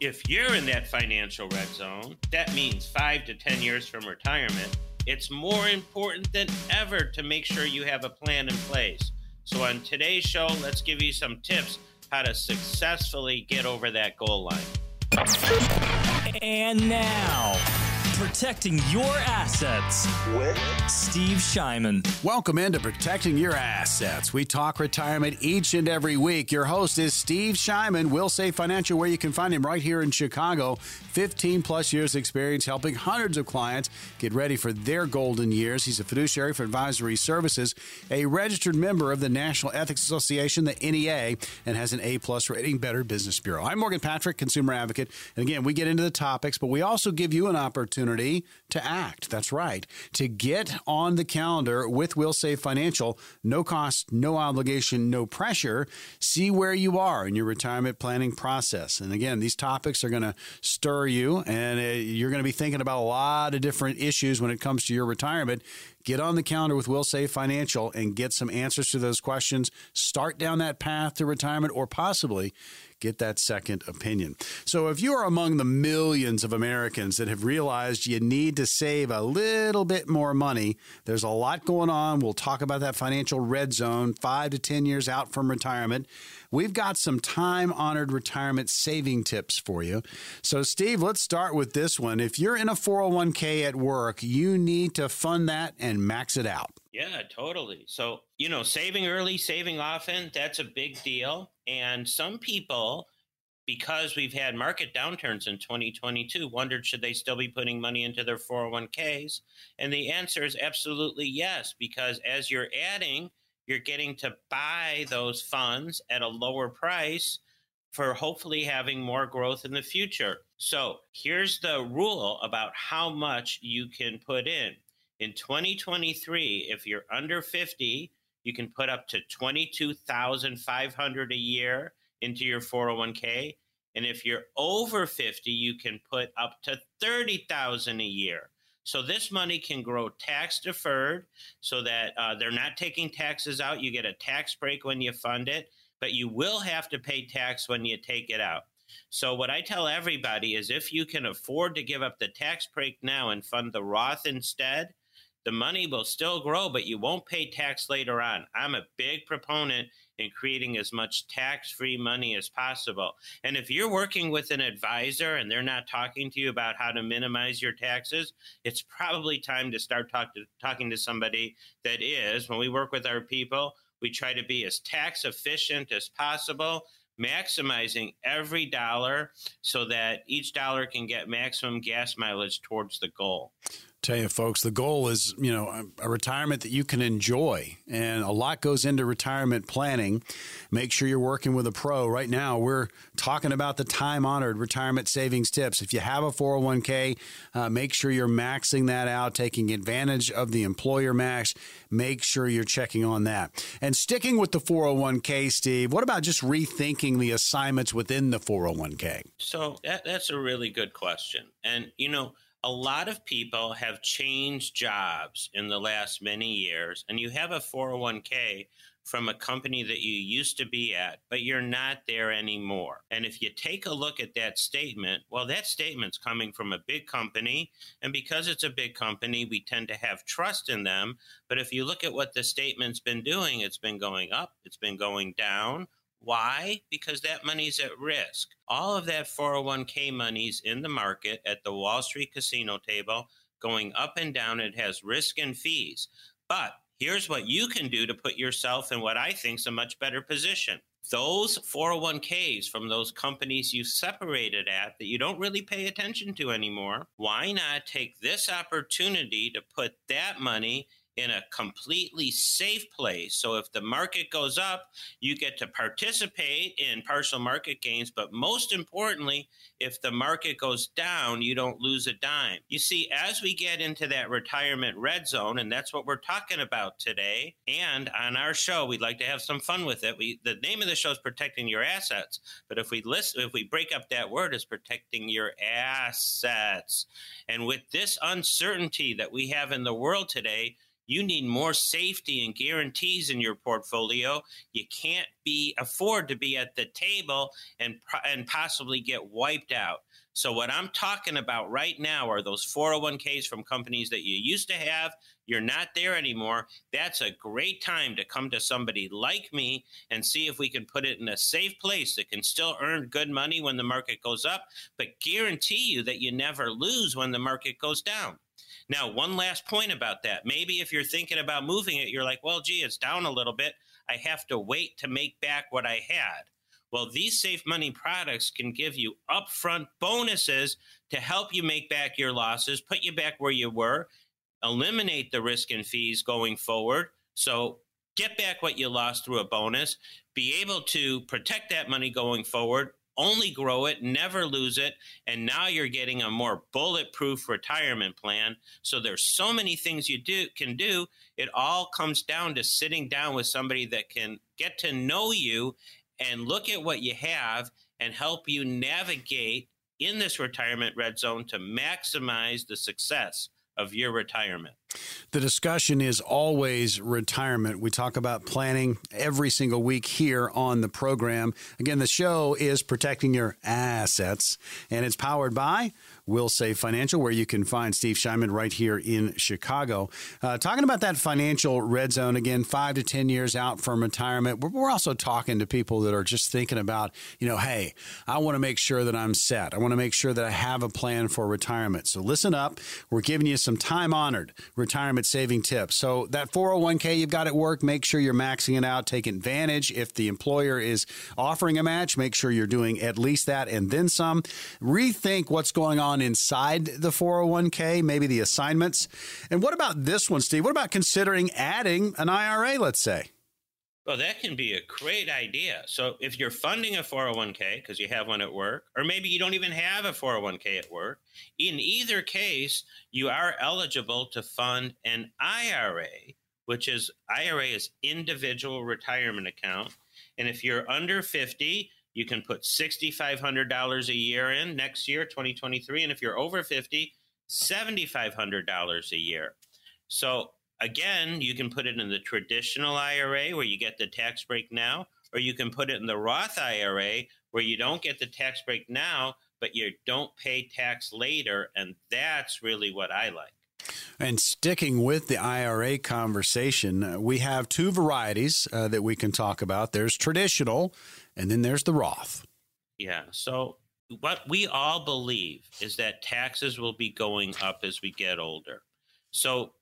If you're in that financial red zone, that means five to 10 years from retirement, it's more important than ever to make sure you have a plan in place. So, on today's show, let's give you some tips how to successfully get over that goal line. And now, Protecting Your Assets with Steve Shyman. Welcome into Protecting Your Assets. We talk retirement each and every week. Your host is Steve Shyman, Wilsave Financial, where you can find him right here in Chicago. 15 plus years experience helping hundreds of clients get ready for their golden years. He's a fiduciary for advisory services, a registered member of the National Ethics Association, the NEA, and has an A plus rating, Better Business Bureau. I'm Morgan Patrick, consumer advocate. And again, we get into the topics, but we also give you an opportunity opportunity to act. That's right. To get on the calendar with Wilsave Financial, no cost, no obligation, no pressure. See where you are in your retirement planning process. And again, these topics are going to stir you, and uh, you're going to be thinking about a lot of different issues when it comes to your retirement. Get on the calendar with Wilsave Financial and get some answers to those questions. Start down that path to retirement or possibly get that second opinion. So, if you are among the millions of Americans that have realized you need to save a little bit more money, there's a lot going on. We'll talk about that financial red zone, five to 10 years out from retirement. We've got some time honored retirement saving tips for you. So, Steve, let's start with this one. If you're in a 401k at work, you need to fund that and max it out. Yeah, totally. So, you know, saving early, saving often, that's a big deal. And some people, because we've had market downturns in 2022, wondered should they still be putting money into their 401ks? And the answer is absolutely yes, because as you're adding, you're getting to buy those funds at a lower price for hopefully having more growth in the future. So here's the rule about how much you can put in. In 2023, if you're under 50, you can put up to 22,500 a year into your 401k. And if you're over 50, you can put up to 30,000 a year. So this money can grow tax deferred so that uh, they're not taking taxes out. You get a tax break when you fund it, but you will have to pay tax when you take it out. So what I tell everybody is if you can afford to give up the tax break now and fund the Roth instead, the money will still grow, but you won't pay tax later on. I'm a big proponent in creating as much tax free money as possible. And if you're working with an advisor and they're not talking to you about how to minimize your taxes, it's probably time to start talk to, talking to somebody that is. When we work with our people, we try to be as tax efficient as possible maximizing every dollar so that each dollar can get maximum gas mileage towards the goal tell you folks the goal is you know a, retirement that you can enjoy. And a lot goes into retirement planning. Make sure you're working with a pro. Right now we're talking about the time honored retirement savings tips. If you have a 401k uh, make sure you're maxing that out taking advantage of the employer max. Make sure you're checking on that. And sticking with the 401k steve what about just rethinking the assignments within the 401k so that, that's a really good question. And you know a lot of people have changed jobs in the last many years, and you have a 401k from a company that you used to be at, but you're not there anymore. And if you take a look at that statement, well, that statement's coming from a big company. And because it's a big company, we tend to have trust in them. But if you look at what the statement's been doing, it's been going up, it's been going down. Why? Because that money's at risk. All of that 401k money's in the market at the Wall Street casino table, going up and down. It has risk and fees. But here's what you can do to put yourself in what I think is a much better position. Those 401ks from those companies you separated at that you don't really pay attention to anymore, why not take this opportunity to put that money in a completely safe place. So if the market goes up, you get to participate in partial market gains. But most importantly, if the market goes down, you don't lose a dime. You see, as we get into that retirement red zone, and that's what we're talking about today, and on our show, we'd like to have some fun with it. We the name of the show is protecting your assets, but if we list, if we break up that word, as protecting your assets. And with this uncertainty that we have in the world today, You need more safety and guarantees in your portfolio. You can't be afford to be at the table and and possibly get wiped out. So what I'm talking about right now are those 401ks from companies that you used to have, you're not there anymore. That's a great time to come to somebody like me and see if we can put it in a safe place that can still earn good money when the market goes up, but guarantee you that you never lose when the market goes down. Now, one last point about that. Maybe if you're thinking about moving it, you're like, well, gee, it's down a little bit. I have to wait to make back what I had. Well, these safe money products can give you upfront bonuses to help you make back your losses, put you back where you were, eliminate the risk and fees going forward. So get back what you lost through a bonus, be able to protect that money going forward, only grow it, never lose it, and now you're getting a more bulletproof retirement plan. So there's so many things you do can do. It all comes down to sitting down with somebody that can get to know you and look at what you have and help you navigate in this retirement red zone to maximize the success of your retirement. The discussion is always retirement. We talk about planning every single week here on the program. Again, the show is protecting your assets, and it's powered by Wilsave Financial, where you can find Steve Shyman right here in Chicago. Uh, talking about that financial red zone again, five to 10 years out from retirement. We're, we're also talking to people that are just thinking about, you know, hey, I want to make sure that I'm set. I want to make sure that I have a plan for retirement. So listen up. We're giving you some time honored retirement saving tips. So that 401k you've got at work, make sure you're maxing it out. Take advantage. If the employer is offering a match, make sure you're doing at least that and then some. Rethink what's going on on inside the 401k, maybe the assignments. And what about this one, Steve? What about considering adding an IRA, let's say? Well, that can be a great idea. So, if you're funding a 401k because you have one at work, or maybe you don't even have a 401k at work, in either case, you are eligible to fund an IRA, which is IRA is individual retirement account. And if you're under 50, you can put $6,500 a year in next year, 2023. And if you're over 50, $7,500 a year. So again, you can put it in the traditional IRA where you get the tax break now, or you can put it in the Roth IRA where you don't get the tax break now, but you don't pay tax later. And that's really what I like. And sticking with the IRA conversation, uh, we have two varieties uh, that we can talk about. There's traditional, and then there's the Roth. Yeah. So, what we all believe is that taxes will be going up as we get older. So,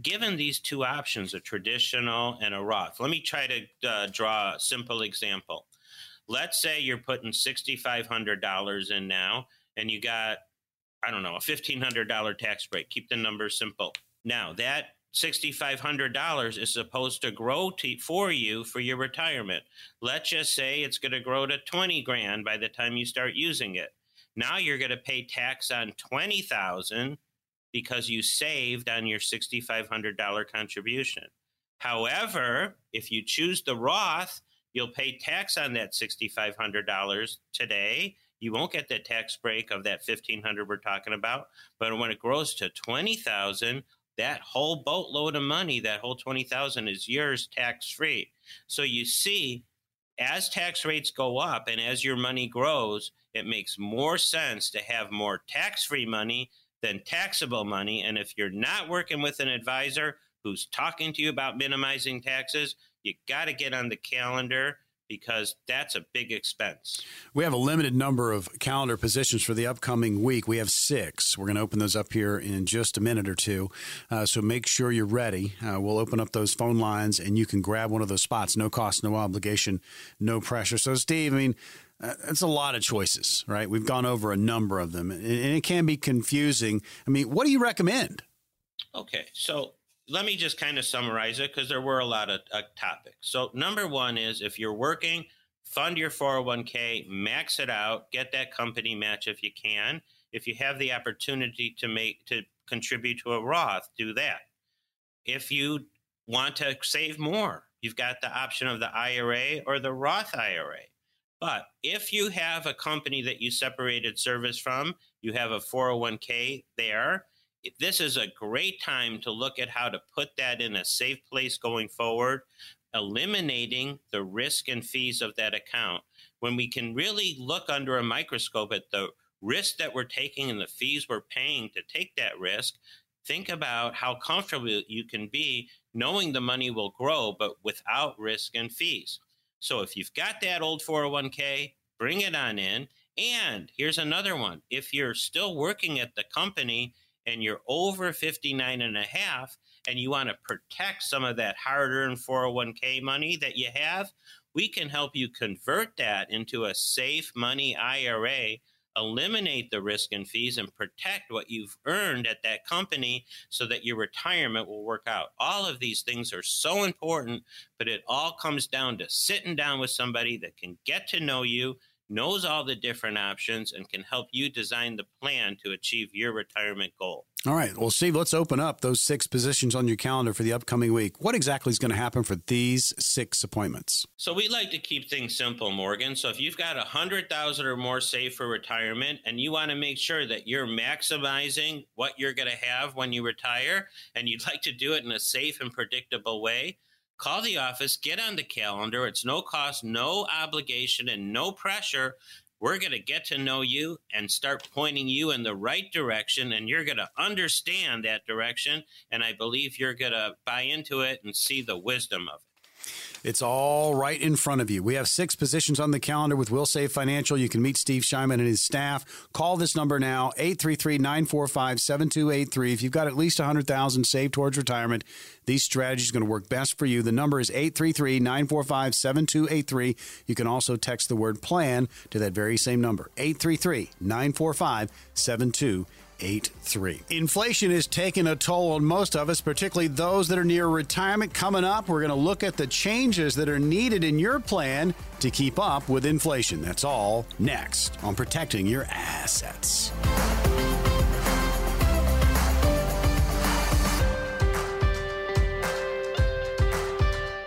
given these two options, a traditional and a Roth, let me try to uh, draw a simple example. Let's say you're putting $6,500 in now, and you got I don't know, a $1,500 tax break. Keep the numbers simple. Now, that $6,500 is supposed to grow to, for you for your retirement. Let's just say it's going to grow to 20 grand by the time you start using it. Now you're going to pay tax on 20,000 because you saved on your $6,500 contribution. However, if you choose the Roth, you'll pay tax on that $6,500 today you won't get that tax break of that 1500 we're talking about but when it grows to 20000 that whole boatload of money that whole 20000 is yours tax free so you see as tax rates go up and as your money grows it makes more sense to have more tax free money than taxable money. And if you're not working with an advisor who's talking to you about minimizing taxes you got to get on the calendar because that's a big expense. We have a limited number of calendar positions for the upcoming week. We have six. We're going to open those up here in just a minute or two. Uh, so make sure you're ready. Uh, we'll open up those phone lines and you can grab one of those spots. No cost, no obligation, no pressure. So, Steve, I mean, uh, it's a lot of choices, right? We've gone over a number of them, and it can be confusing. I mean, what do you recommend? Okay, so let me just kind of summarize it because there were a lot of uh, topics. So, number one is if you're working, fund your 401k, max it out, get that company match if you can. If you have the opportunity to make to contribute to a Roth, do that. If you want to save more, you've got the option of the IRA or the Roth IRA. But if you have a company that you separated service from, you have a 401k there, this is a great time to look at how to put that in a safe place going forward, eliminating the risk and fees of that account. When we can really look under a microscope at the risk that we're taking and the fees we're paying to take that risk, think about how comfortable you can be knowing the money will grow, but without risk and fees. So if you've got that old 401k, bring it on in. And here's another one. If you're still working at the company and you're over 59 and a half and you want to protect some of that hard-earned 401k money that you have, we can help you convert that into a safe money IRA eliminate the risk and fees and protect what you've earned at that company so that your retirement will work out. All of these things are so important, but it all comes down to sitting down with somebody that can get to know you knows all the different options and can help you design the plan to achieve your retirement goal. All right. Well, Steve, let's open up those six positions on your calendar for the upcoming week. What exactly is going to happen for these six appointments? So we like to keep things simple, Morgan. So if you've got a hundred thousand or more saved for retirement and you want to make sure that you're maximizing what you're going to have when you retire and you'd like to do it in a safe and predictable way, Call the office, get on the calendar. It's no cost, no obligation, and no pressure. We're going to get to know you and start pointing you in the right direction, and you're going to understand that direction. And I believe you're going to buy into it and see the wisdom of it. It's all right in front of you. We have six positions on the calendar with Wilsave Financial. You can meet Steve Shyman and his staff. Call this number now, 833-945-7283. If you've got at least 100000 saved towards retirement, these strategies are going to work best for you. The number is 833-945-7283. You can also text the word plan to that very same number, 833-945-7283. 883. Inflation is taking a toll on most of us, particularly those that are near retirement. Coming up, we're going to look at the changes that are needed in your plan to keep up with inflation. That's all next on protecting your assets.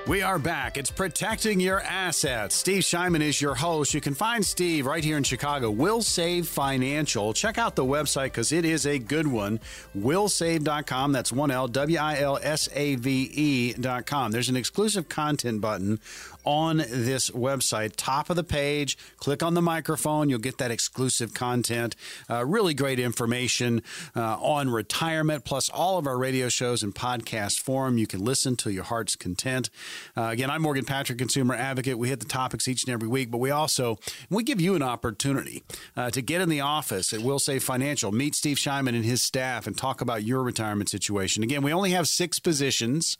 We are back. It's protecting your assets. Steve Shyman is your host. You can find Steve right here in Chicago. Wilsave Financial. Check out the website because it is a good one. Wilsave.com. That's one L W I L S A V E.com. There's an exclusive content button on this website. Top of the page, click on the microphone. You'll get that exclusive content. Uh, really great information uh, on retirement, plus all of our radio shows and podcast form. You can listen to your heart's content. Uh, again, I'm Morgan Patrick, consumer advocate. We hit the topics each and every week, but we also we give you an opportunity uh, to get in the office at Wilsave Financial, meet Steve Shyman and his staff, and talk about your retirement situation. Again, we only have six positions.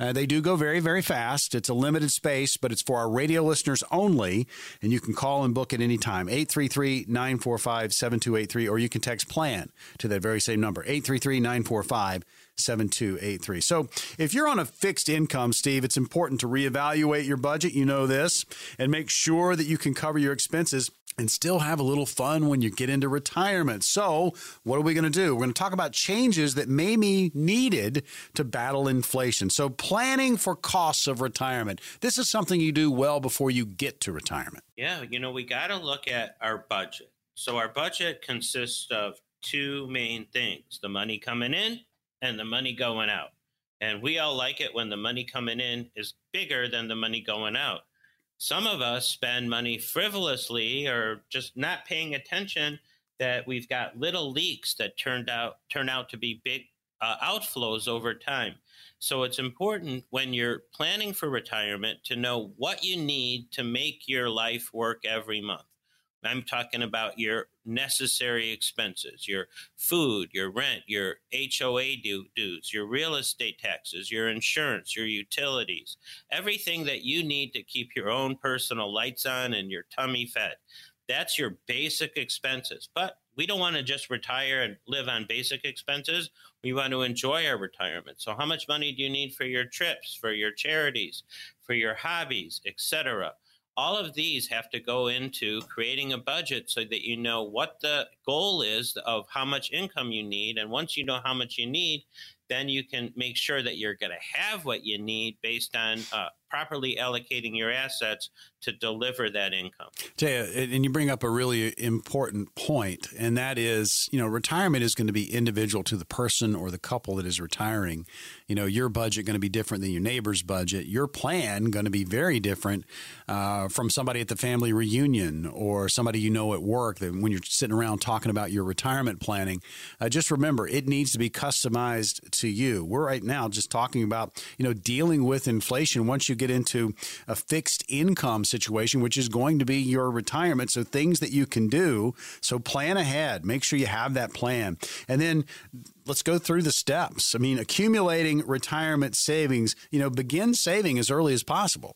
Uh, they do go very, very fast. It's a limited space, but it's for our radio listeners only. And you can call and book at any time 833 945 7283, or you can text PLAN to that very same number 833 945 7283. So, if you're on a fixed income, Steve, it's important to reevaluate your budget. You know this, and make sure that you can cover your expenses and still have a little fun when you get into retirement. So, what are we going to do? We're going to talk about changes that may be needed to battle inflation. So, planning for costs of retirement. This is something you do well before you get to retirement. Yeah, you know, we got to look at our budget. So, our budget consists of two main things the money coming in and the money going out. And we all like it when the money coming in is bigger than the money going out. Some of us spend money frivolously or just not paying attention that we've got little leaks that turned out turn out to be big uh, outflows over time. So it's important when you're planning for retirement to know what you need to make your life work every month. I'm talking about your necessary expenses, your food, your rent, your HOA dues, your real estate taxes, your insurance, your utilities, everything that you need to keep your own personal lights on and your tummy fed. That's your basic expenses. But we don't want to just retire and live on basic expenses. We want to enjoy our retirement. So how much money do you need for your trips, for your charities, for your hobbies, etc.? All of these have to go into creating a budget so that you know what the goal is of how much income you need. And once you know how much you need, then you can make sure that you're going to have what you need based on uh, properly allocating your assets to deliver that income. And you bring up a really important point, and that is, you know, retirement is going to be individual to the person or the couple that is retiring. You know, your budget going to be different than your neighbor's budget. Your plan going to be very different uh, from somebody at the family reunion or somebody you know at work. That when you're sitting around talking about your retirement planning, uh, just remember it needs to be customized to you. We're right now just talking about, you know, dealing with inflation once you get into a fixed income situation, which is going to be your retirement. So things that you can do. So plan ahead. Make sure you have that plan. And then let's go through the steps. I mean, accumulating retirement savings, you know, begin saving as early as possible.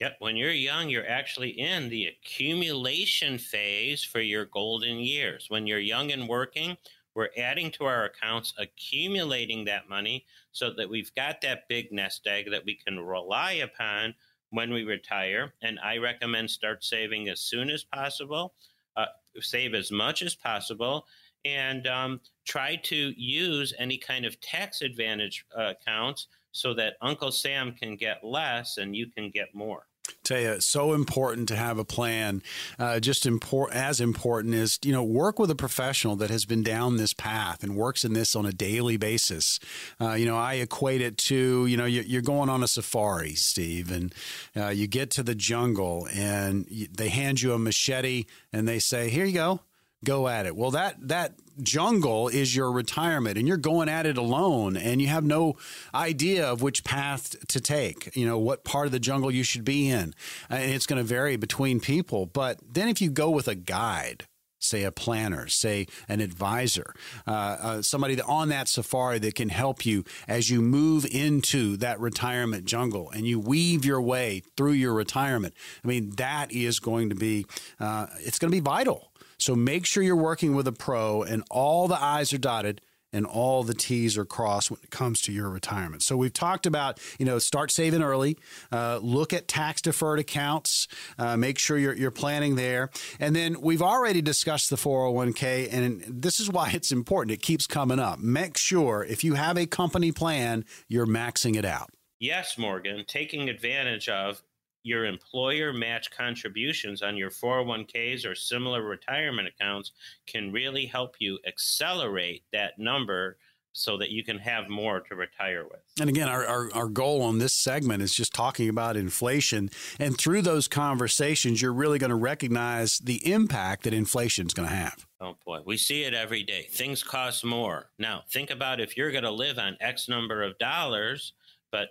Yep. When you're young, you're actually in the accumulation phase for your golden years. When you're young and working, we're adding to our accounts, accumulating that money so that we've got that big nest egg that we can rely upon when we retire. And I recommend start saving as soon as possible, uh, save as much as possible, and um, try to use any kind of tax advantage uh, accounts so that Uncle Sam can get less and you can get more. Tell you, it's so important to have a plan. Uh, just import, as important is you know work with a professional that has been down this path and works in this on a daily basis. Uh, you know, I equate it to you know you're going on a safari, Steve, and uh, you get to the jungle and they hand you a machete and they say, "Here you go." Go at it. Well, that that jungle is your retirement and you're going at it alone and you have no idea of which path to take, you know, what part of the jungle you should be in. And it's going to vary between people, but then if you go with a guide, say a planner, say an advisor, uh, uh, somebody on that safari that can help you as you move into that retirement jungle and you weave your way through your retirement. I mean, that is going to be, uh, it's going to be vital so make sure you're working with a pro and all the I's are dotted and all the T's are crossed when it comes to your retirement. So we've talked about, you know, start saving early, uh, look at tax deferred accounts, uh, make sure you're, you're planning there. And then we've already discussed the 401k, and this is why it's important. It keeps coming up. Make sure if you have a company plan, you're maxing it out. Yes, Morgan, taking advantage of your employer match contributions on your 401ks or similar retirement accounts can really help you accelerate that number so that you can have more to retire with. And again, our, our, our, goal on this segment is just talking about inflation. And through those conversations, you're really going to recognize the impact that inflation is going to have. Oh boy, we see it every day. Things cost more. Now, think about if you're going to live on X number of dollars, but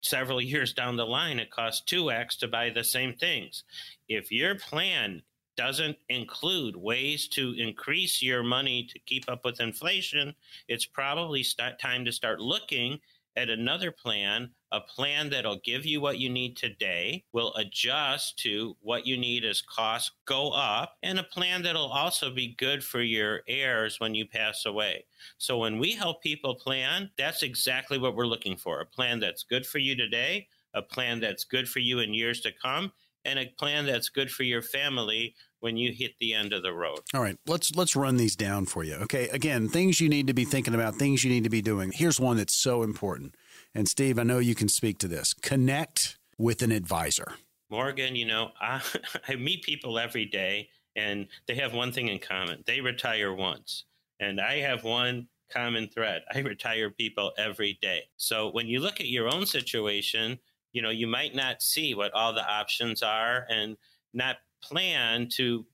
several years down the line, it costs 2x to buy the same things. If your plan doesn't include ways to increase your money to keep up with inflation, it's probably time to start looking at another plan, a plan that'll give you what you need today, will adjust to what you need as costs go up, and a plan that'll also be good for your heirs when you pass away. So when we help people plan, that's exactly what we're looking for a plan that's good for you today, a plan that's good for you in years to come, and a plan that's good for your family when you hit the end of the road. All right, let's let's run these down for you. Okay, again, things you need to be thinking about, things you need to be doing. Here's one that's so important. And Steve, I know you can speak to this. Connect with an advisor. Morgan, you know, I, I meet people every day and they have one thing in common. They retire once. And I have one common thread. I retire people every day. So when you look at your own situation, you know, you might not see what all the options are and not plan to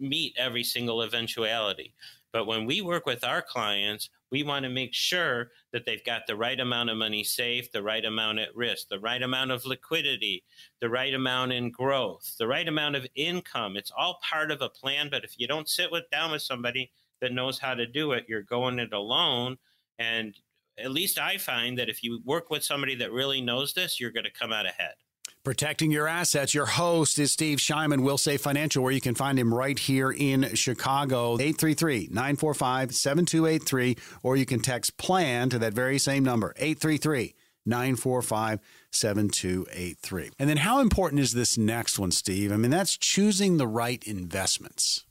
meet every single eventuality. But when we work with our clients, we want to make sure that they've got the right amount of money safe, the right amount at risk, the right amount of liquidity, the right amount in growth, the right amount of income. It's all part of a plan. But if you don't sit with down with somebody that knows how to do it, you're going it alone. And at least I find that if you work with somebody that really knows this, you're going to come out ahead. Protecting your assets. Your host is Steve Shyman, Wilsave Financial, where you can find him right here in Chicago. 833 945 7283, or you can text PLAN to that very same number, 833 945 7283. And then, how important is this next one, Steve? I mean, that's choosing the right investments.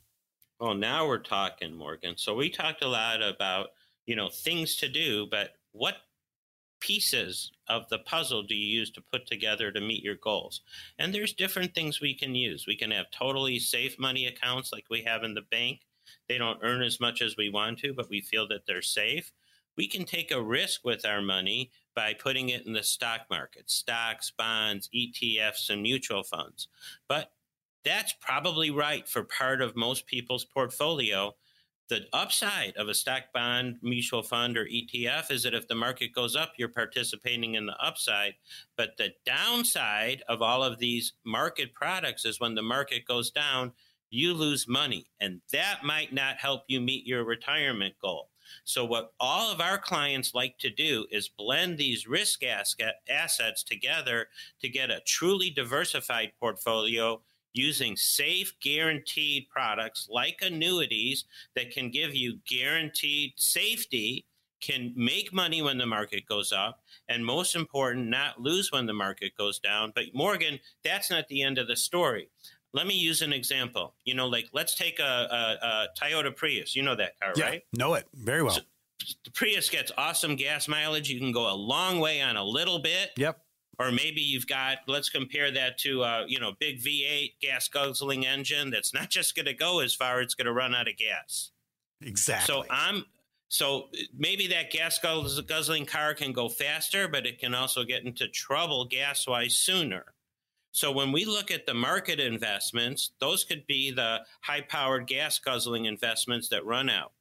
Well, now we're talking, Morgan. So, we talked a lot about, you know, things to do, but what pieces of the puzzle do you use to put together to meet your goals? And there's different things we can use. We can have totally safe money accounts like we have in the bank. They don't earn as much as we want to, but we feel that they're safe. We can take a risk with our money by putting it in the stock market, stocks, bonds, ETFs, and mutual funds. But that's probably right for part of most people's portfolio. The upside of a stock bond, mutual fund, or ETF is that if the market goes up, you're participating in the upside. But the downside of all of these market products is when the market goes down, you lose money. And that might not help you meet your retirement goal. So, what all of our clients like to do is blend these risk assets together to get a truly diversified portfolio using safe, guaranteed products like annuities that can give you guaranteed safety, can make money when the market goes up, and most important, not lose when the market goes down. But Morgan, that's not the end of the story. Let me use an example. You know, like let's take a, a, a Toyota Prius. You know that car, yeah, right? Know it very well. So, the Prius gets awesome gas mileage. You can go a long way on a little bit. Yep or maybe you've got let's compare that to a you know big V8 gas guzzling engine that's not just going to go as far it's going to run out of gas. Exactly. So I'm so maybe that gas guzzling car can go faster, but it can also get into trouble gas wise sooner. So when we look at the market investments, those could be the high powered gas guzzling investments that run out.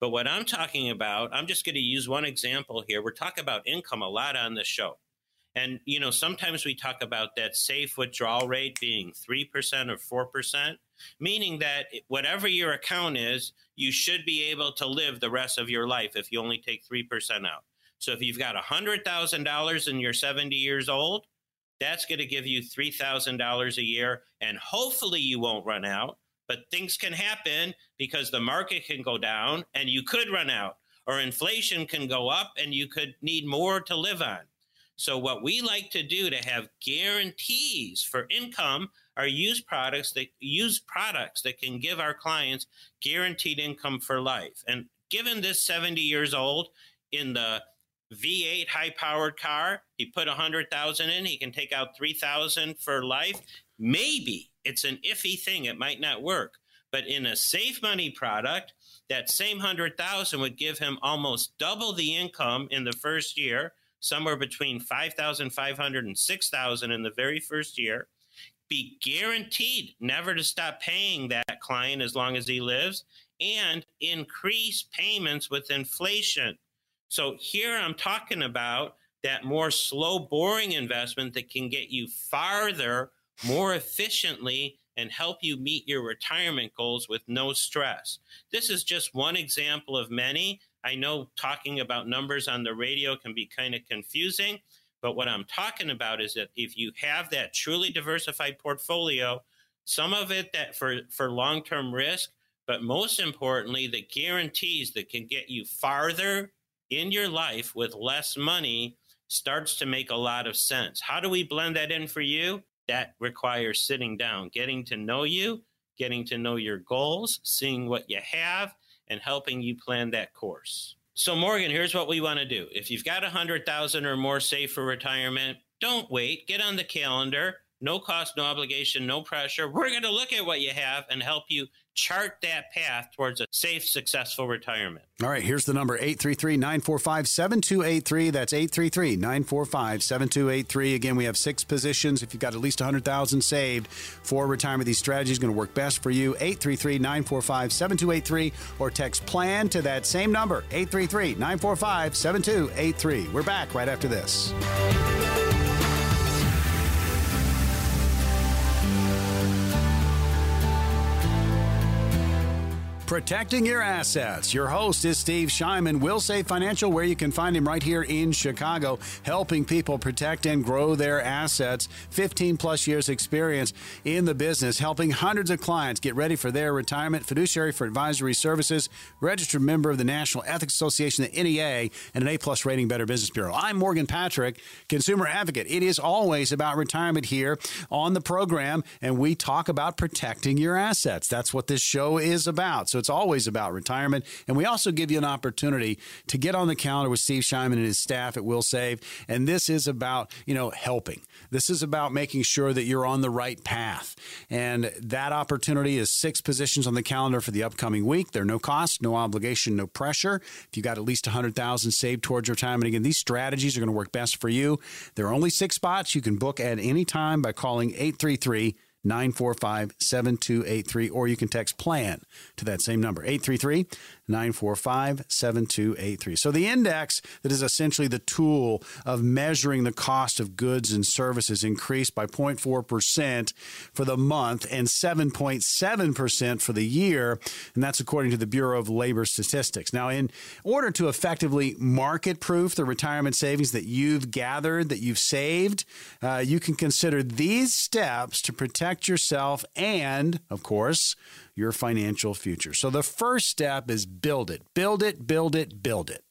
But what I'm talking about, I'm just going to use one example here. We're talking about income a lot on this show. And, you know, sometimes we talk about that safe withdrawal rate being 3% or 4%, meaning that whatever your account is, you should be able to live the rest of your life if you only take 3% out. So if you've got $100,000 and you're 70 years old, that's going to give you $3,000 a year. And hopefully you won't run out, but things can happen because the market can go down and you could run out, or inflation can go up and you could need more to live on. So what we like to do to have guarantees for income are use products that use products that can give our clients guaranteed income for life. And given this 70 years old in the V8 high powered car, he put 100,000 in, he can take out 3,000 for life. Maybe it's an iffy thing, it might not work. But in a safe money product, that same 100,000 would give him almost double the income in the first year somewhere between 5,500 and 6,000 in the very first year, be guaranteed never to stop paying that client as long as he lives, and increase payments with inflation. So here I'm talking about that more slow, boring investment that can get you farther more efficiently and help you meet your retirement goals with no stress. This is just one example of many. I know talking about numbers on the radio can be kind of confusing, but what I'm talking about is that if you have that truly diversified portfolio, some of it that for, for long term risk, but most importantly, the guarantees that can get you farther in your life with less money starts to make a lot of sense. How do we blend that in for you? That requires sitting down, getting to know you, getting to know your goals, seeing what you have, and helping you plan that course. So, Morgan, here's what we want to do. If you've got a hundred thousand or more saved for retirement, don't wait. Get on the calendar. No cost, no obligation, no pressure. We're going to look at what you have and help you chart that path towards a safe, successful retirement. All right, here's the number 833 945 7283. That's 833 945 7283. Again, we have six positions. If you've got at least 100000 saved for retirement, these strategies are going to work best for you. 833 945 7283 or text plan to that same number 833 945 7283. We're back right after this. Protecting your assets. Your host is Steve Shyman, Wilsave Financial, where you can find him right here in Chicago, helping people protect and grow their assets. 15 plus years experience in the business, helping hundreds of clients get ready for their retirement. Fiduciary for advisory services, registered member of the National Ethics Association, the NEA, and an A plus rating Better Business Bureau. I'm Morgan Patrick, consumer advocate. It is always about retirement here on the program, and we talk about protecting your assets. That's what this show is about. So So it's always about retirement. And we also give you an opportunity to get on the calendar with Steve Shyman and his staff at Wilsave. And this is about, you know, helping. This is about making sure that you're on the right path. And that opportunity is six positions on the calendar for the upcoming week. They're no cost, no obligation, no pressure. If you got at least 100,000 saved towards retirement, again, these strategies are going to work best for you. There are only six spots. You can book at any time by calling 833 945 7283, or you can text PLAN to that same number, 833 945 7283. So the index that is essentially the tool of measuring the cost of goods and services increased by 0.4% for the month and 7.7% for the year. And that's according to the Bureau of Labor Statistics. Now, in order to effectively market proof the retirement savings that you've gathered, that you've saved, uh, you can consider these steps to protect yourself and, of course, your financial future. So the first step is build it, build it, build it, build it.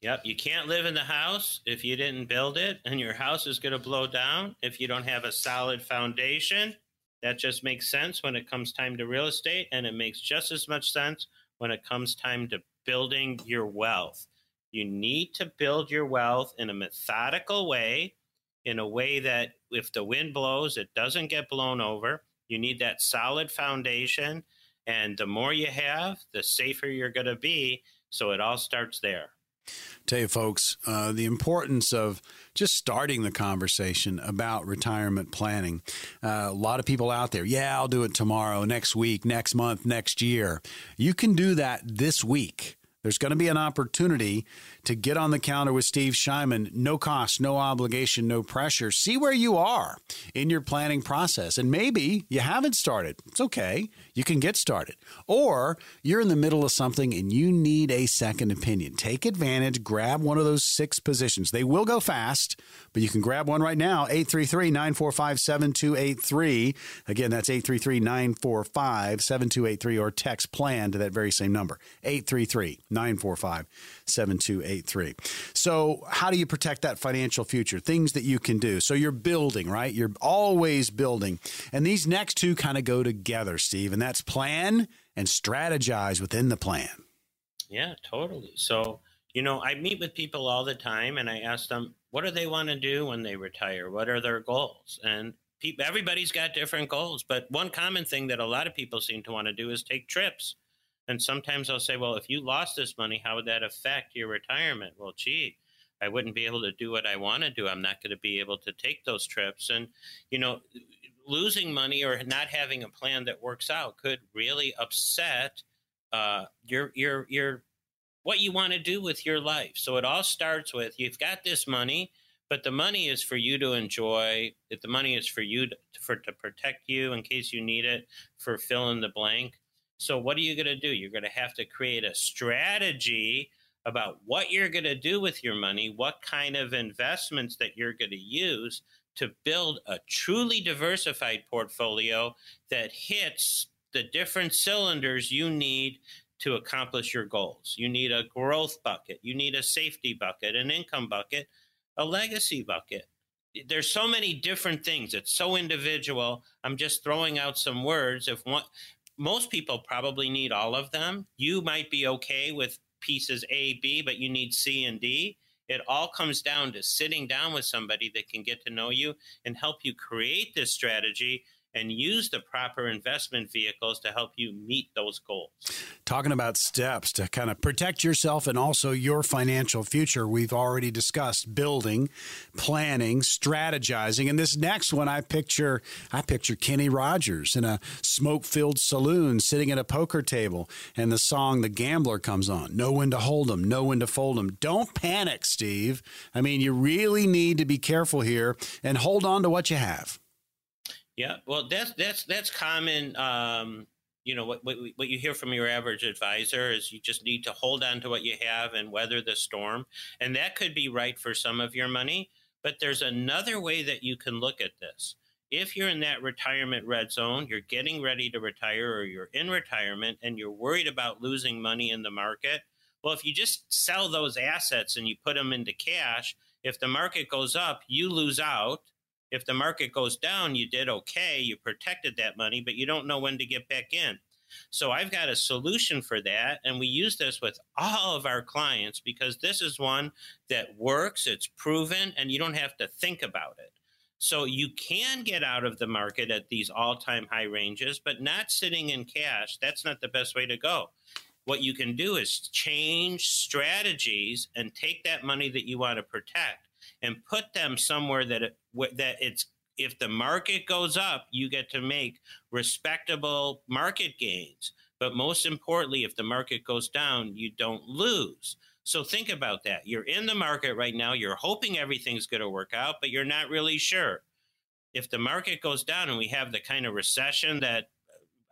Yep, you can't live in the house if you didn't build it, and your house is going to blow down if you don't have a solid foundation. That just makes sense when it comes time to real estate, and it makes just as much sense when it comes time to building your wealth. You need to build your wealth in a methodical way, in a way that if the wind blows, it doesn't get blown over. You need that solid foundation. And the more you have, the safer you're going to be. So it all starts there. Tell you, folks, uh, the importance of just starting the conversation about retirement planning. Uh, a lot of people out there, yeah, I'll do it tomorrow, next week, next month, next year. You can do that this week. There's going to be an opportunity to get on the counter with Steve Shyman. No cost, no obligation, no pressure. See where you are in your planning process. And maybe you haven't started. It's okay. You can get started. Or you're in the middle of something and you need a second opinion. Take advantage, grab one of those six positions. They will go fast, but you can grab one right now 833 945 7283. Again, that's 833 945 7283 or text plan to that very same number 833 945 7283. So, how do you protect that financial future? Things that you can do. So, you're building, right? You're always building. And these next two kind of go together, Steve, and that's plan and strategize within the plan. Yeah, totally. So, you know, I meet with people all the time and I ask them, what do they want to do when they retire? What are their goals? And people, everybody's got different goals, but one common thing that a lot of people seem to want to do is take trips. And sometimes I'll say, well, if you lost this money, how would that affect your retirement? Well, gee, I wouldn't be able to do what I want to do. I'm not going to be able to take those trips. And, you know, losing money or not having a plan that works out could really upset uh, your, your, your, what you want to do with your life. So it all starts with you've got this money, but the money is for you to enjoy. That the money is for you to, for to protect you in case you need it for fill in the blank. So, what are you going to do? You're going to have to create a strategy about what you're going to do with your money, what kind of investments that you're going to use to build a truly diversified portfolio that hits the different cylinders you need to accomplish your goals. You need a growth bucket, you need a safety bucket, an income bucket, a legacy bucket. There's so many different things. It's so individual. I'm just throwing out some words. If one, most people probably need all of them. You might be okay with pieces A, B, but you need C and D. It all comes down to sitting down with somebody that can get to know you and help you create this strategy and use the proper investment vehicles to help you meet those goals. Talking about steps to kind of protect yourself and also your financial future, we've already discussed building, planning, strategizing, and this next one I picture I picture Kenny Rogers in a smoke-filled saloon sitting at a poker table and the song The Gambler comes on. Know when to hold them, know when to fold them. Don't panic, Steve. I mean, you really need to be careful here and hold on to what you have. Yeah, well, that's that's that's common. Um, you know what, what what you hear from your average advisor is you just need to hold on to what you have and weather the storm, and that could be right for some of your money. But there's another way that you can look at this. If you're in that retirement red zone, you're getting ready to retire, or you're in retirement, and you're worried about losing money in the market. Well, if you just sell those assets and you put them into cash, if the market goes up, you lose out if the market goes down, you did okay, you protected that money, but you don't know when to get back in. So I've got a solution for that. And we use this with all of our clients because this is one that works, it's proven, and you don't have to think about it. So you can get out of the market at these all time high ranges, but not sitting in cash. That's not the best way to go. What you can do is change strategies and take that money that you want to protect and put them somewhere that it, that it's if the market goes up, you get to make respectable market gains. But most importantly, if the market goes down, you don't lose. So think about that. You're in the market right now. You're hoping everything's going to work out, but you're not really sure. If the market goes down and we have the kind of recession that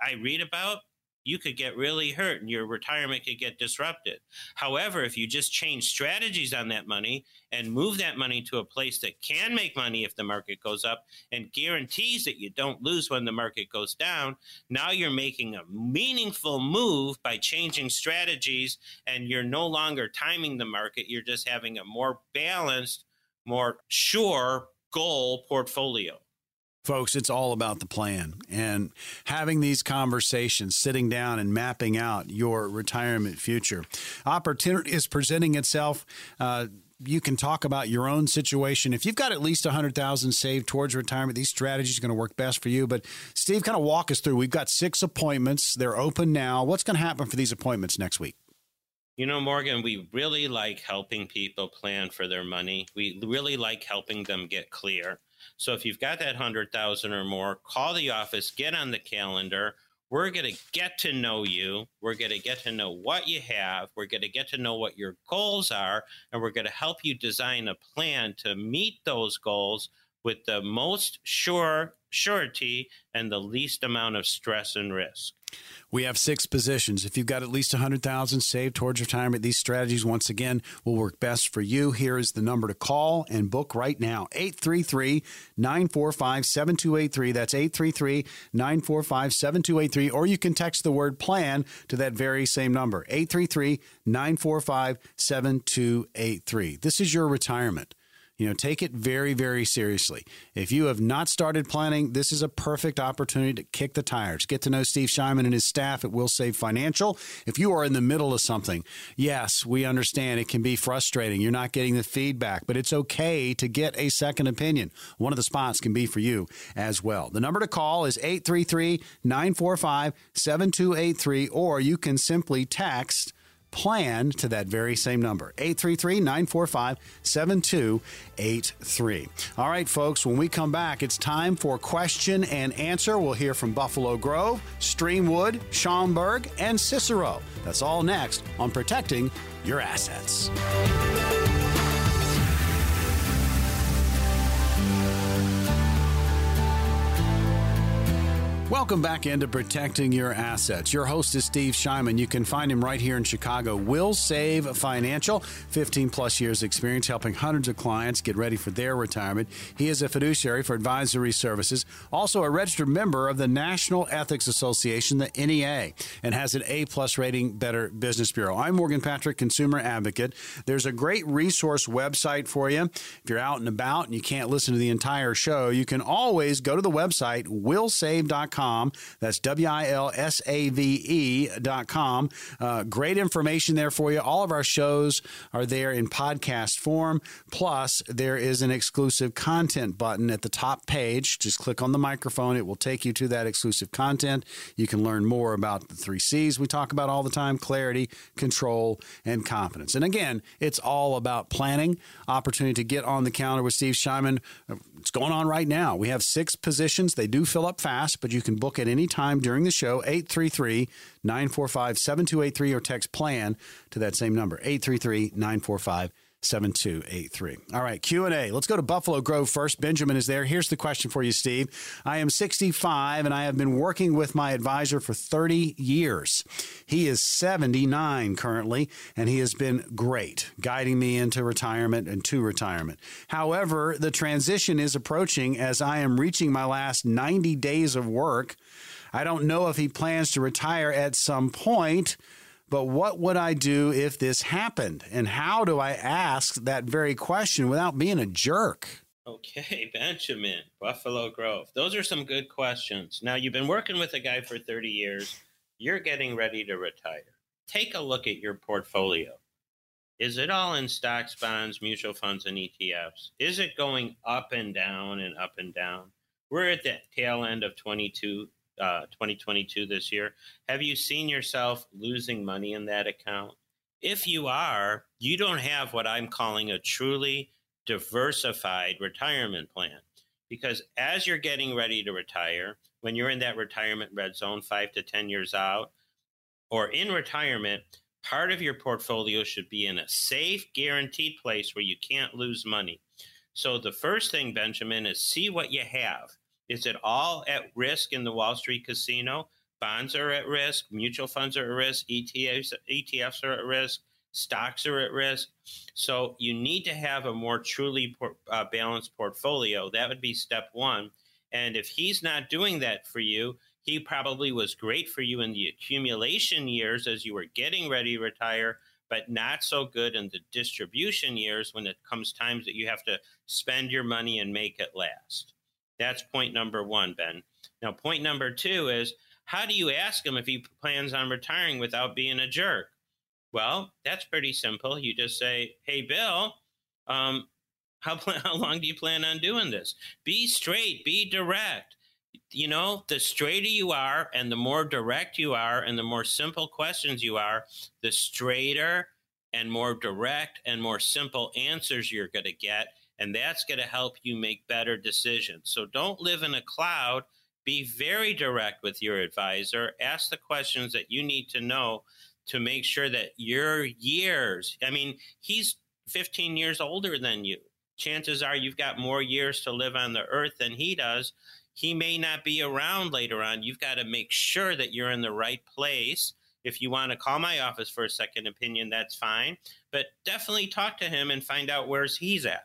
I read about, you could get really hurt and your retirement could get disrupted. However, if you just change strategies on that money and move that money to a place that can make money if the market goes up and guarantees that you don't lose when the market goes down, now you're making a meaningful move by changing strategies and you're no longer timing the market. You're just having a more balanced, more sure goal portfolio. Folks, it's all about the plan and having these conversations, sitting down and mapping out your retirement future. Opportunity is presenting itself. Uh, you can talk about your own situation. If you've got at least 100,000 saved towards retirement, these strategies are going to work best for you. But Steve, kind of walk us through. We've got six appointments. They're open now. What's going to happen for these appointments next week? You know, Morgan, we really like helping people plan for their money. We really like helping them get clear. So if you've got that 100,000 or more, call the office, get on the calendar. We're going to get to know you. We're going to get to know what you have. We're going to get to know what your goals are. And we're going to help you design a plan to meet those goals with the most sure surety and the least amount of stress and risk. We have six positions. If you've got at least 100,000 saved towards retirement, these strategies once again will work best for you. Here is the number to call and book right now. 833-945-7283. That's 833-945-7283 or you can text the word plan to that very same number. 833-945-7283. This is your retirement. You know, take it very, very seriously. If you have not started planning, this is a perfect opportunity to kick the tires. Get to know Steve Shyman and his staff at Wilsave Financial. If you are in the middle of something, yes, we understand it can be frustrating. You're not getting the feedback, but it's okay to get a second opinion. One of the spots can be for you as well. The number to call is 833 945 7283, or you can simply text plan to that very same number 833 945 7283. All right, folks, when we come back, it's time for question and answer. We'll hear from Buffalo Grove, Streamwood, Schaumburg, and Cicero. That's all next on Protecting Your Assets. Welcome back into Protecting Your Assets. Your host is Steve Shyman. You can find him right here in Chicago. Wilsave Financial, 15 plus years experience helping hundreds of clients get ready for their retirement. He is a fiduciary for advisory services, also a registered member of the National Ethics Association, the NEA, and has an A plus rating Better Business Bureau. I'm Morgan Patrick, consumer advocate. There's a great resource website for you. If you're out and about and you can't listen to the entire show, you can always go to the website, wilsave.com wilsave.com. That's W I L S A V E.com. Uh, great information there for you. All of our shows are there in podcast form. Plus, there is an exclusive content button at the top page. Just click on the microphone, it will take you to that exclusive content. You can learn more about the three C's we talk about all the time clarity, control, and confidence. And again, it's all about planning, opportunity to get on the calendar with Steve Shyman. It's going on right now. We have six positions. They do fill up fast, but you can book at any time during the show, 833 945 7283, or text plan to that same number, 833 945 7283. All right, Q&A. Let's go to Buffalo Grove first. Benjamin is there. Here's the question for you, Steve. I am 65 and I have been working with my advisor for 30 years. He is 79 currently and he has been great guiding me into retirement and to retirement. However, the transition is approaching as I am reaching my last 90 days of work. I don't know if he plans to retire at some point but what would I do if this happened? And how do I ask that very question without being a jerk? Okay, Benjamin, Buffalo Grove. Those are some good questions. Now, you've been working with a guy for 30 years. you're getting ready to retire. Take a look at your portfolio. Is it all in stocks, bonds, mutual funds, and ETFs? Is it going up and down and up and down? We're at the tail end of 22, uh, 2022 this year. Have you seen yourself losing money in that account? If you are, you don't have what I'm calling a truly diversified retirement plan. Because as you're getting ready to retire, when you're in that retirement red zone, five to 10 years out, or in retirement, part of your portfolio should be in a safe, guaranteed place where you can't lose money. So the first thing, Benjamin, is see what you have. Is it all at risk in the Wall Street casino? Bonds are at risk, mutual funds are at risk, ETFs, ETFs are at risk, stocks are at risk. So you need to have a more truly por- uh, balanced portfolio. That would be step one. And if he's not doing that for you, he probably was great for you in the accumulation years as you were getting ready to retire, but not so good in the distribution years when it comes times that you have to spend your money and make it last. That's point number one, Ben. Now, point number two is how do you ask him if he plans on retiring without being a jerk? Well, that's pretty simple. You just say, "Hey, Bill, um, how how long do you plan on doing this?" Be straight, be direct you know, the straighter you are and the more direct you are and the more simple questions you are, the straighter and more direct and more simple answers you're going to get. And that's going to help you make better decisions. So don't live in a cloud. Be very direct with your advisor. Ask the questions that you need to know to make sure that your years, I mean, he's 15 years older than you. Chances are you've got more years to live on the earth than he does he may not be around later on. You've got to make sure that you're in the right place. If you want to call my office for a second opinion, that's fine. But definitely talk to him and find out where's he's at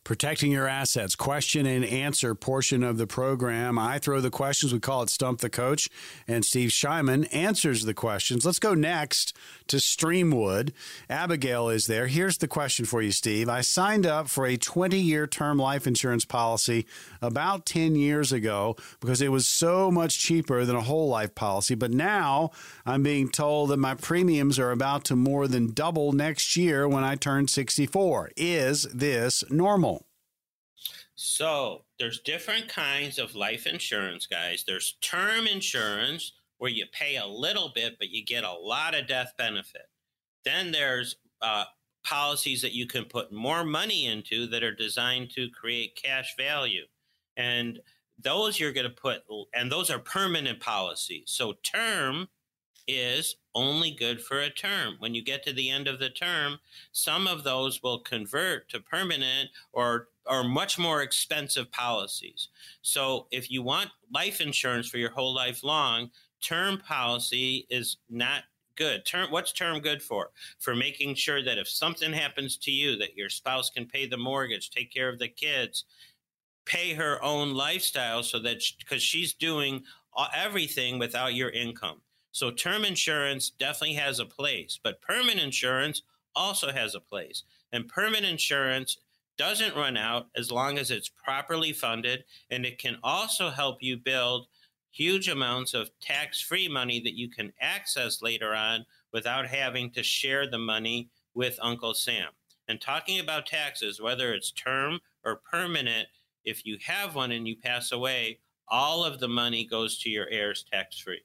protecting your assets, question and answer portion of the program. I throw the questions. We call it Stump the Coach. And Steve Shyman answers the questions. Let's go next to Streamwood. Abigail is there. Here's the question for you, Steve. I signed up for a 20 year term life insurance policy about 10 years ago because it was so much cheaper than a whole life policy. But now I'm being told that my premiums are about to more than double next year when I turn 64. Is this normal? So there's different kinds of life insurance, guys. There's term insurance where you pay a little bit, but you get a lot of death benefit. Then there's uh, policies that you can put more money into that are designed to create cash value. And those you're going to put, and those are permanent policies. So term is only good for a term. When you get to the end of the term, some of those will convert to permanent or or much more expensive policies. So if you want life insurance for your whole life long, term policy is not good. Term what's term good for? For making sure that if something happens to you that your spouse can pay the mortgage, take care of the kids, pay her own lifestyle so that because she's doing everything without your income. So term insurance definitely has a place, but permanent insurance also has a place. And permanent insurance doesn't run out as long as it's properly funded, and it can also help you build huge amounts of tax free money that you can access later on without having to share the money with Uncle Sam. And talking about taxes, whether it's term or permanent, if you have one and you pass away, all of the money goes to your heirs tax free.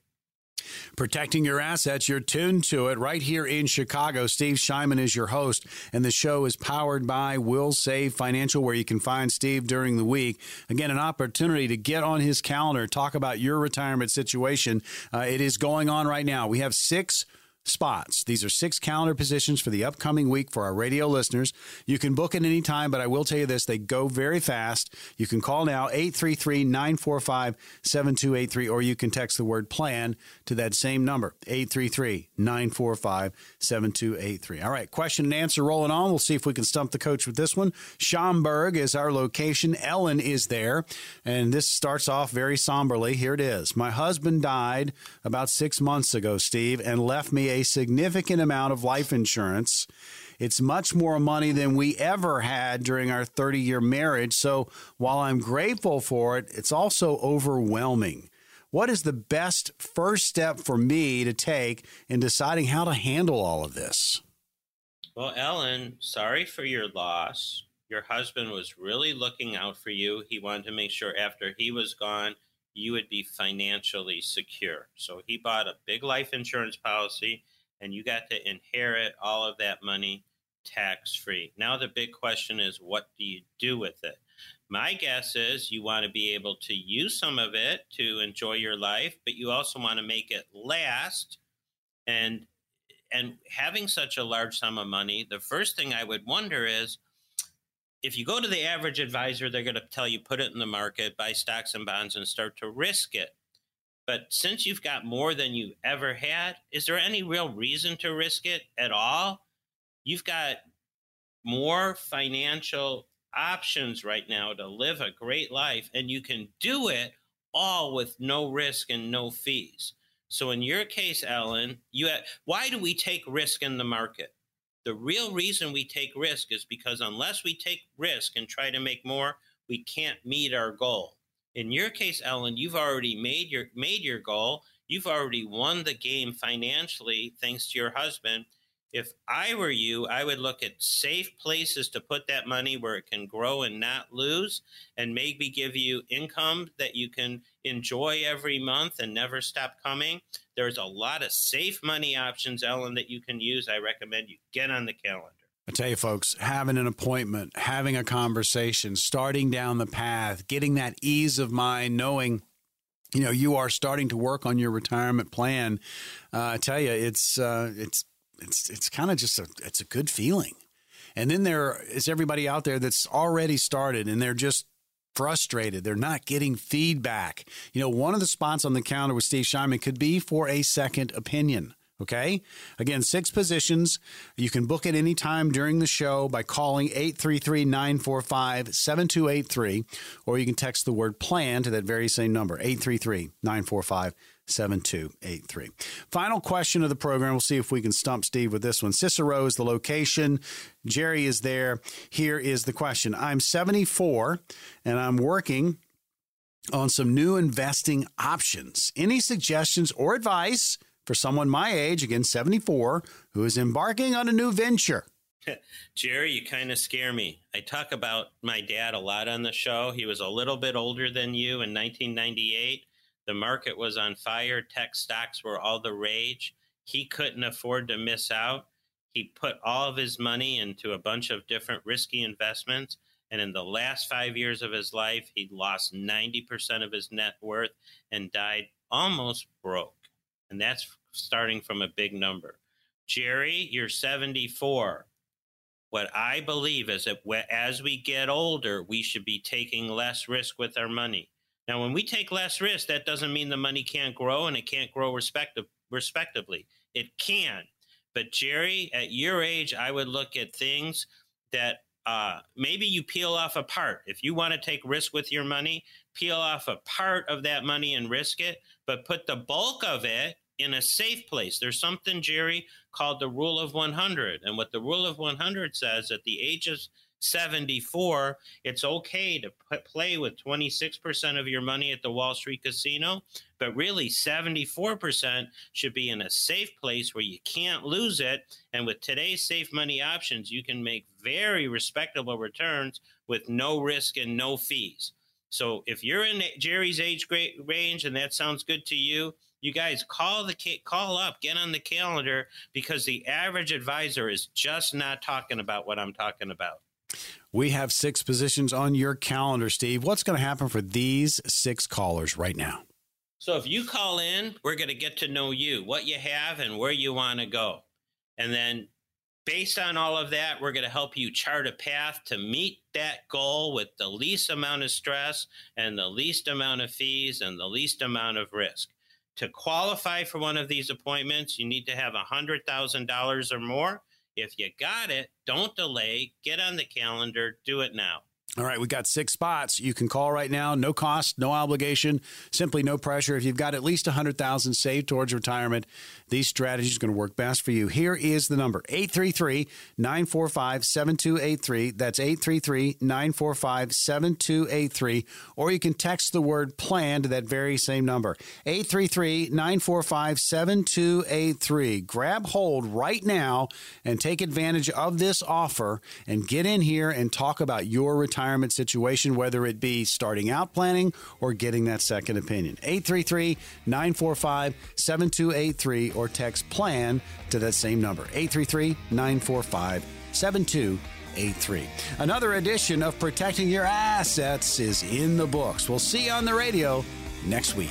Protecting your assets, you're tuned to it right here in Chicago. Steve Shyman is your host, and the show is powered by Wilsave Financial, where you can find Steve during the week. Again, an opportunity to get on his calendar, talk about your retirement situation. Uh, it is going on right now. We have six spots. These are six calendar positions for the upcoming week for our radio listeners. You can book at any time, but I will tell you this they go very fast. You can call now 833 945 7283, or you can text the word plan to that same number 833 945 7283. All right, question and answer rolling on. We'll see if we can stump the coach with this one. Schaumburg is our location. Ellen is there, and this starts off very somberly. Here it is. My husband died about six months ago, Steve, and left me a a significant amount of life insurance. It's much more money than we ever had during our 30 year marriage. So while I'm grateful for it, it's also overwhelming. What is the best first step for me to take in deciding how to handle all of this? Well, Ellen, sorry for your loss. Your husband was really looking out for you. He wanted to make sure after he was gone, you would be financially secure. So he bought a big life insurance policy and you got to inherit all of that money tax free. Now, the big question is what do you do with it? My guess is you want to be able to use some of it to enjoy your life, but you also want to make it last. And and having such a large sum of money, the first thing I would wonder is if you go to the average advisor, they're going to tell you put it in the market, buy stocks and bonds, and start to risk it. But since you've got more than you ever had, is there any real reason to risk it at all? You've got more financial options right now to live a great life, and you can do it all with no risk and no fees. So, in your case, Ellen, you have, why do we take risk in the market? The real reason we take risk is because unless we take risk and try to make more, we can't meet our goal. In your case, Ellen, you've already made your made your goal. You've already won the game financially thanks to your husband if I were you, I would look at safe places to put that money where it can grow and not lose, and maybe give you income that you can enjoy every month and never stop coming. There's a lot of safe money options, Ellen, that you can use. I recommend you get on the calendar. I tell you, folks, having an appointment, having a conversation, starting down the path, getting that ease of mind, knowing you know you are starting to work on your retirement plan. Uh, I tell you, it's uh, it's it's it's kind of just a it's a good feeling. And then there is everybody out there that's already started and they're just frustrated. They're not getting feedback. You know, one of the spots on the counter with Steve Shyman could be for a second opinion. Okay. Again, six positions. You can book at any time during the show by calling 833 945 7283, or you can text the word plan to that very same number, 833 945 7283. Final question of the program. We'll see if we can stump Steve with this one. Cicero is the location. Jerry is there. Here is the question I'm 74 and I'm working on some new investing options. Any suggestions or advice for someone my age, again 74, who is embarking on a new venture? Jerry, you kind of scare me. I talk about my dad a lot on the show. He was a little bit older than you in 1998 the market was on fire. Tech stocks were all the rage. He couldn't afford to miss out. He put all of his money into a bunch of different risky investments. And in the last five years of his life, he lost 90% of his net worth and died almost broke. And that's starting from a big number. Jerry, you're 74. What I believe is that as we get older, we should be taking less risk with our money. Now, when we take less risk, that doesn't mean the money can't grow and it can't grow respective, respectively. It can. But, Jerry, at your age, I would look at things that uh, maybe you peel off a part. If you want to take risk with your money, peel off a part of that money and risk it, but put the bulk of it in a safe place. There's something, Jerry, called the rule of 100. And what the rule of 100 says at the ages 74, it's okay to p- play with 26% of your money at the Wall Street casino, but really 74% should be in a safe place where you can't lose it. And with today's safe money options, you can make very respectable returns with no risk and no fees. So if you're in Jerry's age range and that sounds good to you, you guys call the call up, get on the calendar because the average advisor is just not talking about what I'm talking about. We have six positions on your calendar, Steve. What's going to happen for these six callers right now? So, if you call in, we're going to get to know you, what you have, and where you want to go. And then, based on all of that, we're going to help you chart a path to meet that goal with the least amount of stress and the least amount of fees and the least amount of risk. To qualify for one of these appointments, you need to have $100,000 or more if you got it, don't delay. Get on the calendar. Do it now. All right, we've got six spots. You can call right now, no cost, no obligation, simply no pressure. If you've got at least 100,000 saved towards retirement, these strategies are going to work best for you. Here is the number 833 945 7283. That's 833 945 7283. Or you can text the word plan to that very same number 833 945 7283. Grab hold right now and take advantage of this offer and get in here and talk about your retirement retirement situation, whether it be starting out planning or getting that second opinion. 833 945 7283 or text plan to that same number 833 945 7283. Another edition of Protecting Your Assets is in the books. We'll see you on the radio next week.